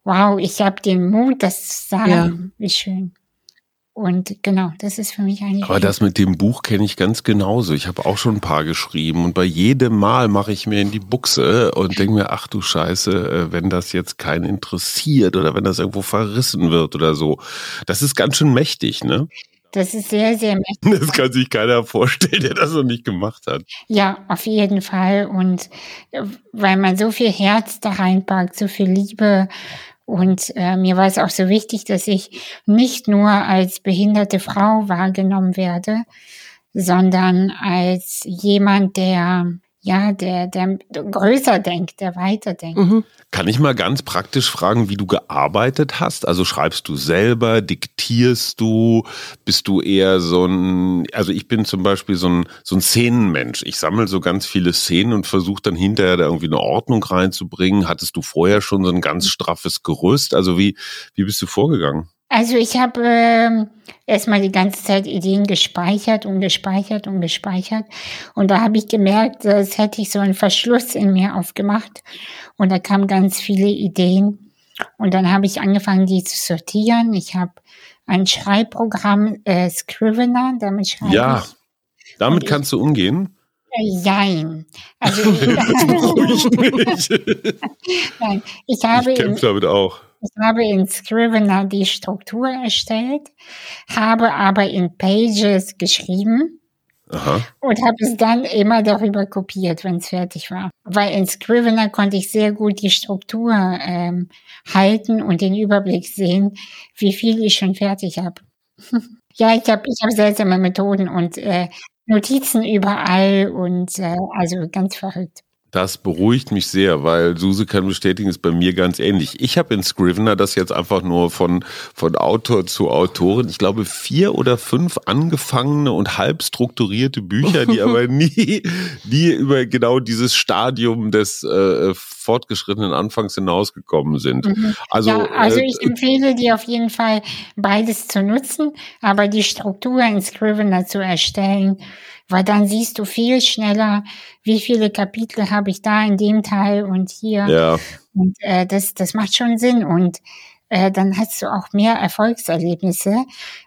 wow, ich habe den Mut, das zu sagen. Ja. Wie schön. Und genau, das ist für mich eigentlich. Aber das mit dem Buch kenne ich ganz genauso. Ich habe auch schon ein paar geschrieben und bei jedem Mal mache ich mir in die Buchse und denke mir, ach du Scheiße, äh, wenn das jetzt keinen interessiert oder wenn das irgendwo verrissen wird oder so. Das ist ganz schön mächtig, ne? Das ist sehr, sehr mächtig. Das kann sich keiner vorstellen, der das noch nicht gemacht hat. Ja, auf jeden Fall. Und äh, weil man so viel Herz da reinpackt, so viel Liebe. Und äh, mir war es auch so wichtig, dass ich nicht nur als behinderte Frau wahrgenommen werde, sondern als jemand, der ja, der, der größer denkt, der weiter denkt. Mhm. Kann ich mal ganz praktisch fragen, wie du gearbeitet hast? Also schreibst du selber, diktierst du, bist du eher so ein, also ich bin zum Beispiel so ein, so ein Szenenmensch. Ich sammle so ganz viele Szenen und versuche dann hinterher da irgendwie eine Ordnung reinzubringen. Hattest du vorher schon so ein ganz straffes Gerüst? Also wie, wie bist du vorgegangen? Also ich habe äh, erstmal die ganze Zeit Ideen gespeichert und gespeichert und gespeichert. Und da habe ich gemerkt, als hätte ich so einen Verschluss in mir aufgemacht. Und da kamen ganz viele Ideen. Und dann habe ich angefangen, die zu sortieren. Ich habe ein Schreibprogramm, äh, Scrivener, damit schreibe ja, ich. damit und kannst ich, du umgehen? Äh, jein. Also, Nein, ich habe. Ich kämpfe damit auch. Ich habe in Scrivener die Struktur erstellt, habe aber in Pages geschrieben Aha. und habe es dann immer darüber kopiert, wenn es fertig war. Weil in Scrivener konnte ich sehr gut die Struktur ähm, halten und den Überblick sehen, wie viel ich schon fertig habe. ja, ich habe ich hab seltsame Methoden und äh, Notizen überall und äh, also ganz verrückt. Das beruhigt mich sehr, weil Suse kann bestätigen, ist bei mir ganz ähnlich. Ich habe in Scrivener das jetzt einfach nur von, von Autor zu Autorin, ich glaube vier oder fünf angefangene und halb strukturierte Bücher, die aber nie, nie über genau dieses Stadium des äh, fortgeschrittenen Anfangs hinausgekommen sind. Mhm. Also, ja, also äh, ich empfehle dir auf jeden Fall beides zu nutzen, aber die Struktur in Scrivener zu erstellen, weil dann siehst du viel schneller, wie viele Kapitel habe ich da in dem Teil und hier. Ja. Und äh, das, das macht schon Sinn und äh, dann hast du auch mehr Erfolgserlebnisse,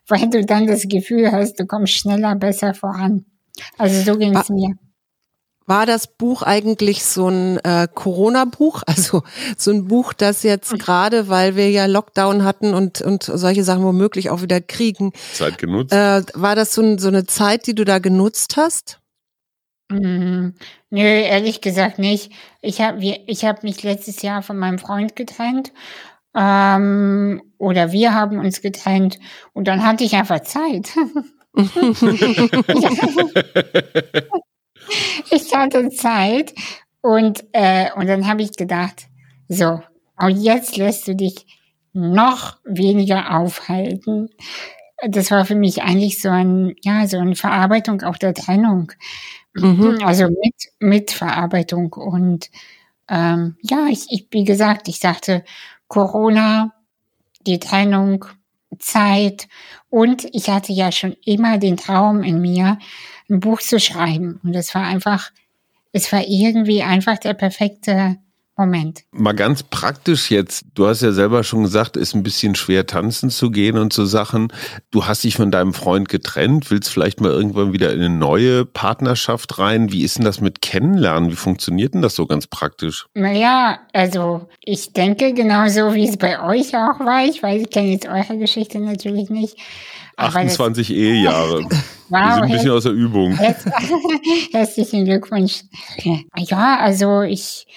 weil du dann das Gefühl hast, du kommst schneller, besser voran. Also so ging es mir. War das Buch eigentlich so ein äh, Corona-Buch? Also so ein Buch, das jetzt gerade, weil wir ja Lockdown hatten und, und solche Sachen womöglich auch wieder kriegen. Zeit genutzt. Äh, war das so, ein, so eine Zeit, die du da genutzt hast? Mhm. Nö, ehrlich gesagt nicht. Ich habe ich hab mich letztes Jahr von meinem Freund getrennt. Ähm, oder wir haben uns getrennt und dann hatte ich einfach Zeit. ich hatte Zeit und, äh, und dann habe ich gedacht, so, und jetzt lässt du dich noch weniger aufhalten. Das war für mich eigentlich so ein, ja, so eine Verarbeitung auch der Trennung. Mhm. Also mit, mit Verarbeitung. Und ähm, ja, ich, ich, wie gesagt, ich sagte Corona, die Trennung, Zeit und ich hatte ja schon immer den Traum in mir, ein Buch zu schreiben. Und es war einfach, es war irgendwie einfach der perfekte Moment. Mal ganz praktisch jetzt. Du hast ja selber schon gesagt, ist ein bisschen schwer tanzen zu gehen und so Sachen. Du hast dich von deinem Freund getrennt, willst vielleicht mal irgendwann wieder in eine neue Partnerschaft rein. Wie ist denn das mit Kennenlernen? Wie funktioniert denn das so ganz praktisch? Naja, also ich denke genauso, wie es bei euch auch war. Ich weiß, ich kenne jetzt eure Geschichte natürlich nicht. 28 Ehejahre. Wow, Wir sind ein bisschen aus der Übung. Herzlichen Glückwunsch. Ja, also ich,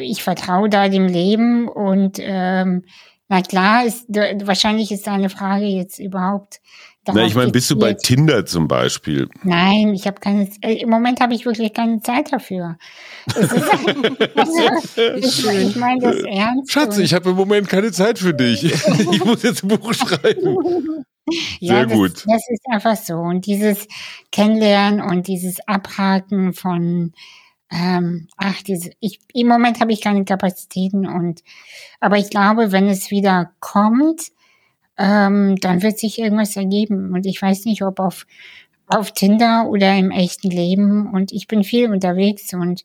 ich vertraue da dem Leben und ähm, na klar, ist, wahrscheinlich ist deine Frage jetzt überhaupt. Na, ich meine, bist du bei Tinder zum Beispiel? Nein, ich habe keine. Äh, Im Moment habe ich wirklich keine Zeit dafür. Ist, also, ich, ich meine das ernst. Schatz, ich habe im Moment keine Zeit für dich. ich muss jetzt ein Buch schreiben. Sehr ja, das, gut. Das ist einfach so. Und dieses Kennenlernen und dieses Abhaken von, ähm, ach, diese, ich, im Moment habe ich keine Kapazitäten und, aber ich glaube, wenn es wieder kommt, ähm, dann wird sich irgendwas ergeben. Und ich weiß nicht, ob auf, auf Tinder oder im echten Leben. Und ich bin viel unterwegs und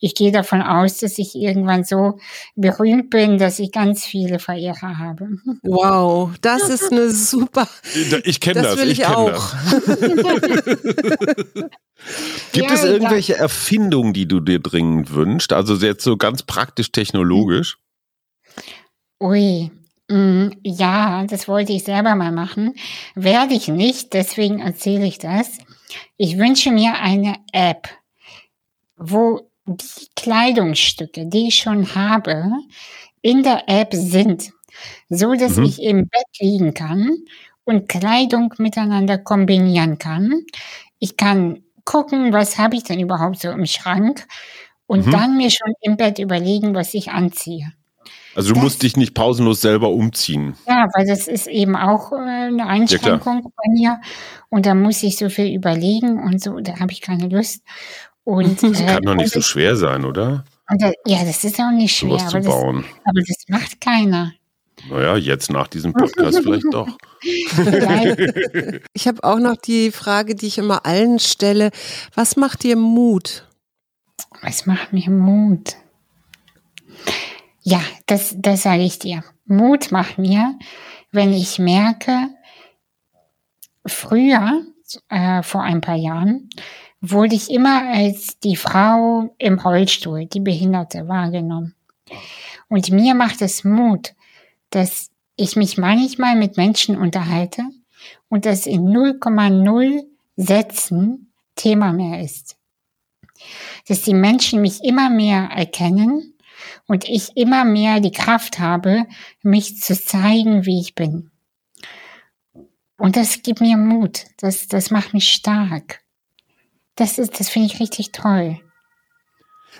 ich gehe davon aus, dass ich irgendwann so berühmt bin, dass ich ganz viele Verehrer habe. Wow, das ist eine super. Ich kenne das. das. Will ich, ich auch. Gibt ja, es irgendwelche ja. Erfindungen, die du dir dringend wünschst? Also jetzt so ganz praktisch technologisch? Ui, Mm, ja, das wollte ich selber mal machen. Werde ich nicht, deswegen erzähle ich das. Ich wünsche mir eine App, wo die Kleidungsstücke, die ich schon habe, in der App sind, so dass mhm. ich im Bett liegen kann und Kleidung miteinander kombinieren kann. Ich kann gucken, was habe ich denn überhaupt so im Schrank und mhm. dann mir schon im Bett überlegen, was ich anziehe. Also du das, musst dich nicht pausenlos selber umziehen. Ja, weil das ist eben auch äh, eine Einschränkung ja, bei mir. Und da muss ich so viel überlegen und so, da habe ich keine Lust. Und, das äh, kann doch nicht so schwer sein, oder? Da, ja, das ist auch nicht schwer. aber, das, aber das macht keiner. Naja, jetzt nach diesem Podcast vielleicht doch. ich habe auch noch die Frage, die ich immer allen stelle. Was macht dir Mut? Was macht mir Mut? Ja, das, das sage ich dir. Mut macht mir, wenn ich merke, früher, äh, vor ein paar Jahren, wurde ich immer als die Frau im Rollstuhl, die Behinderte wahrgenommen. Und mir macht es Mut, dass ich mich manchmal mit Menschen unterhalte und das in 0,0 Sätzen Thema mehr ist. Dass die Menschen mich immer mehr erkennen und ich immer mehr die Kraft habe, mich zu zeigen, wie ich bin. Und das gibt mir Mut. Das, das macht mich stark. Das ist, das finde ich richtig toll.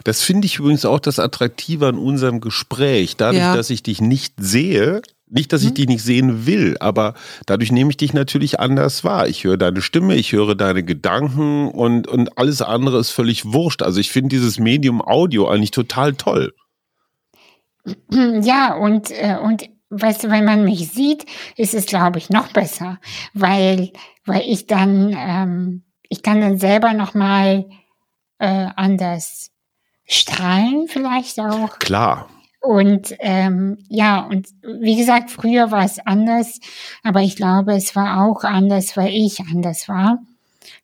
Das finde ich übrigens auch das Attraktive an unserem Gespräch. Dadurch, ja. dass ich dich nicht sehe, nicht, dass ich mhm. dich nicht sehen will, aber dadurch nehme ich dich natürlich anders wahr. Ich höre deine Stimme, ich höre deine Gedanken und, und alles andere ist völlig wurscht. Also ich finde dieses Medium Audio eigentlich total toll. Ja, und, äh, und weißt du, wenn man mich sieht, ist es, glaube ich, noch besser, weil, weil ich dann, ähm, ich kann dann selber nochmal äh, anders strahlen, vielleicht auch. Klar. Und ähm, ja, und wie gesagt, früher war es anders, aber ich glaube, es war auch anders, weil ich anders war,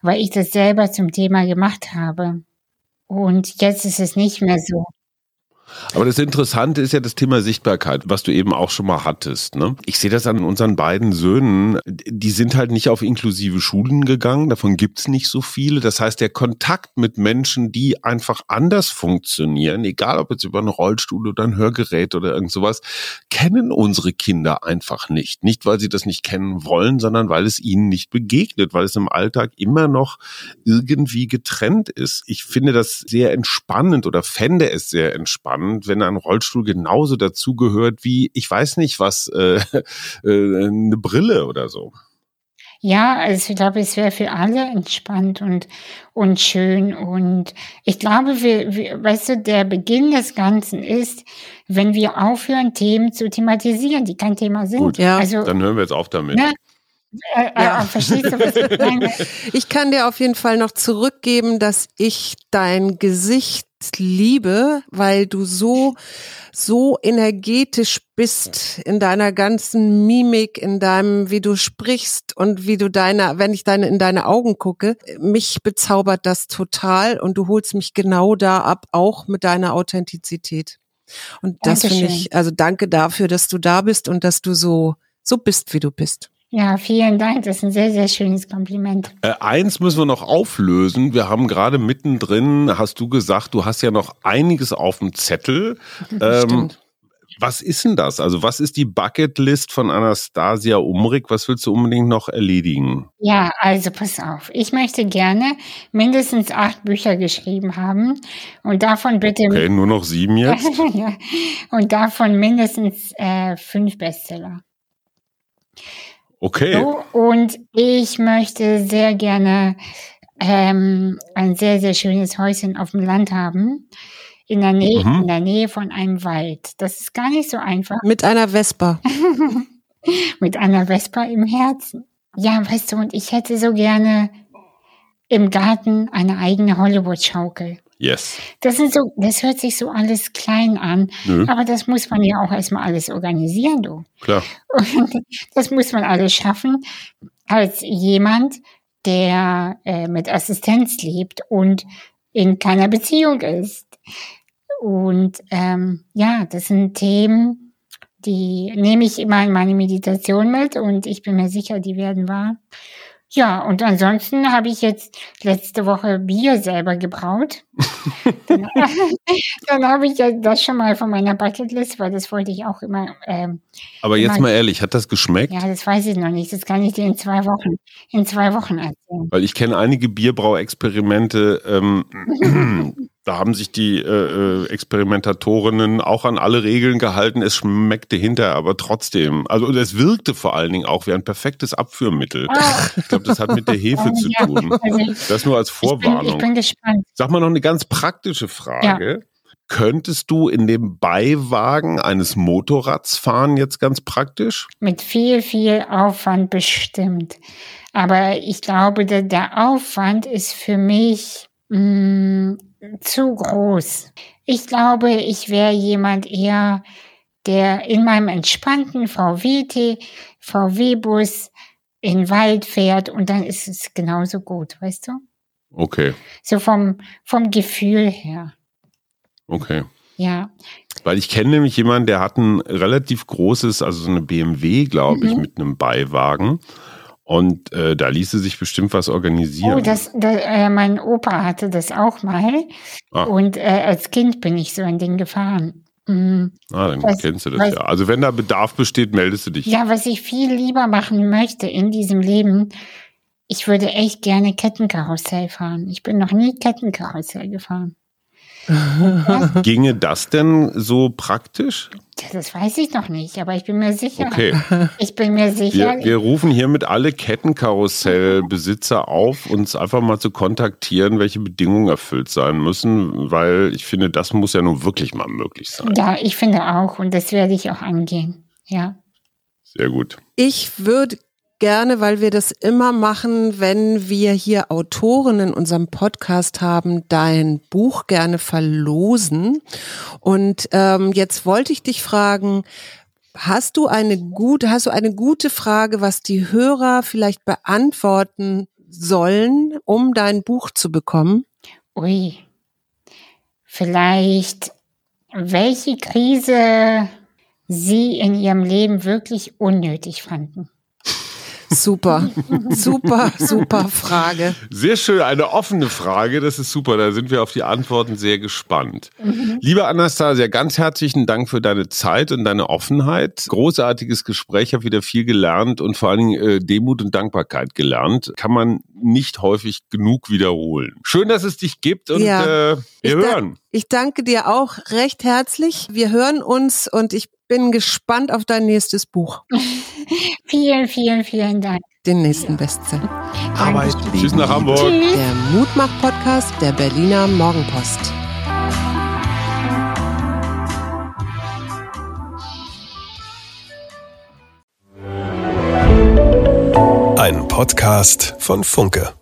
weil ich das selber zum Thema gemacht habe. Und jetzt ist es nicht mehr so. Aber das Interessante ist ja das Thema Sichtbarkeit, was du eben auch schon mal hattest. Ne? Ich sehe das an unseren beiden Söhnen. Die sind halt nicht auf inklusive Schulen gegangen. Davon gibt's nicht so viele. Das heißt, der Kontakt mit Menschen, die einfach anders funktionieren, egal ob jetzt über einen Rollstuhl oder ein Hörgerät oder irgend sowas, kennen unsere Kinder einfach nicht. Nicht, weil sie das nicht kennen wollen, sondern weil es ihnen nicht begegnet, weil es im Alltag immer noch irgendwie getrennt ist. Ich finde das sehr entspannend oder fände es sehr entspannend spannend, wenn ein Rollstuhl genauso dazugehört wie, ich weiß nicht was, äh, äh, eine Brille oder so. Ja, also ich glaube, es wäre für alle entspannt und, und schön. Und ich glaube, wir, wir, weißt du, der Beginn des Ganzen ist, wenn wir aufhören, Themen zu thematisieren, die kein Thema sind. Gut, ja. also, dann hören wir jetzt auf damit. Ne? Äh, äh, ja. ich meine? Ich kann dir auf jeden Fall noch zurückgeben, dass ich dein Gesicht liebe, weil du so, so energetisch bist in deiner ganzen Mimik, in deinem, wie du sprichst und wie du deine, wenn ich deine, in deine Augen gucke, mich bezaubert das total und du holst mich genau da ab, auch mit deiner Authentizität. Und das finde ich, also danke dafür, dass du da bist und dass du so, so bist, wie du bist. Ja, vielen Dank. Das ist ein sehr, sehr schönes Kompliment. Äh, eins müssen wir noch auflösen. Wir haben gerade mittendrin, hast du gesagt, du hast ja noch einiges auf dem Zettel. Ähm, was ist denn das? Also was ist die Bucketlist von Anastasia Umrig? Was willst du unbedingt noch erledigen? Ja, also pass auf. Ich möchte gerne mindestens acht Bücher geschrieben haben und davon bitte... Okay, nur noch sieben jetzt? und davon mindestens äh, fünf Bestseller. Okay. So, und ich möchte sehr gerne ähm, ein sehr, sehr schönes Häuschen auf dem Land haben. In der, Nähe, mhm. in der Nähe von einem Wald. Das ist gar nicht so einfach. Mit einer Vespa. Mit einer Vespa im Herzen. Ja, weißt du, und ich hätte so gerne im Garten eine eigene Hollywood-Schaukel. Yes. Das sind so, das hört sich so alles klein an, Nö. aber das muss man ja auch erstmal alles organisieren, du. Klar. Und das muss man alles schaffen als jemand, der äh, mit Assistenz lebt und in keiner Beziehung ist. Und ähm, ja, das sind Themen, Die nehme ich immer in meine Meditation mit und ich bin mir sicher, die werden wahr. Ja, und ansonsten habe ich jetzt letzte Woche Bier selber gebraut. dann, dann habe ich ja das schon mal von meiner Bucketlist, weil das wollte ich auch immer. Ähm, Aber jetzt immer, mal ehrlich, hat das geschmeckt? Ja, das weiß ich noch nicht. Das kann ich dir in zwei Wochen, in zwei Wochen erzählen. Weil ich kenne einige Bierbrauexperimente, ähm, da haben sich die äh, äh, Experimentatorinnen auch an alle Regeln gehalten. Es schmeckte hinterher aber trotzdem. Also es wirkte vor allen Dingen auch wie ein perfektes Abführmittel. Ah. Ich glaube, das hat mit der Hefe zu Ja, tun. Das nur als Ich bin, Vorwarnung. ich bin gespannt. Sag mal noch eine ganz praktische Frage. Könntest du in dem Beiwagen eines Motorrads fahren jetzt ganz praktisch? Mit viel, viel Aufwand bestimmt. Aber ich glaube, der, der Aufwand ist für mich mh, zu groß. Ich glaube, ich wäre jemand eher, der in meinem entspannten VW-T, VW-Bus in den Wald fährt und dann ist es genauso gut, weißt du? Okay, So vom, vom Gefühl her. okay. Ja. Weil ich kenne nämlich jemanden, der hat ein relativ großes, also so eine BMW, glaube ich, Mhm. mit einem Beiwagen. Und äh, da ließe sich bestimmt was organisieren. Oh, das, da, äh, mein Opa hatte das auch mal. Ah. Und äh, als Kind bin ich so ein Ding gefahren. Mhm. ah, dann was- kennst du das was- ja. Also wenn da Bedarf besteht, meldest du dich. Ja, was ich viel lieber machen möchte in diesem Leben, ich würde echt gerne Kettenkarussell fahren. Ich bin noch nie Kettenkarussell gefahren. Ginge das denn so praktisch? Das weiß ich noch nicht, aber ich bin mir sicher. Okay. Ich bin mir sicher. Wir, wir rufen hiermit alle Kettenkarussellbesitzer auf, uns einfach mal zu kontaktieren, welche Bedingungen erfüllt sein müssen, weil ich finde, das muss ja nun wirklich mal möglich sein. ja, ich finde auch und das werde ich auch angehen. Ja. Sehr gut. Ich würde gerne, weil wir das immer machen, wenn wir hier Autoren in unserem Podcast haben, dein Buch gerne verlosen. Und ähm, jetzt wollte ich dich fragen, hast du eine gute, hast du eine gute Frage, was die Hörer vielleicht beantworten sollen, um dein Buch zu bekommen? Ui. Vielleicht, welche Krise Sie in Ihrem Leben wirklich unnötig fanden. Super, super, super Frage. Sehr schön, eine offene Frage, das ist super, da sind wir auf die Antworten sehr gespannt. Liebe Anastasia, ganz herzlichen Dank für deine Zeit und deine Offenheit. Großartiges Gespräch, habe wieder viel gelernt und vor allen Dingen äh, Demut und Dankbarkeit gelernt. Kann man nicht häufig genug wiederholen. Schön, dass es dich gibt und Ja. äh, wir Ich hören. Ich danke dir auch recht herzlich. Wir hören uns und ich bin gespannt auf dein nächstes Buch, Vielen, vielen, vielen Dank. den nächsten Bestseller. Arbeit, Tschüss nach Hamburg. Tschüss. Der Mutmach-Podcast der Berliner Morgenpost. Ein Podcast von Funke.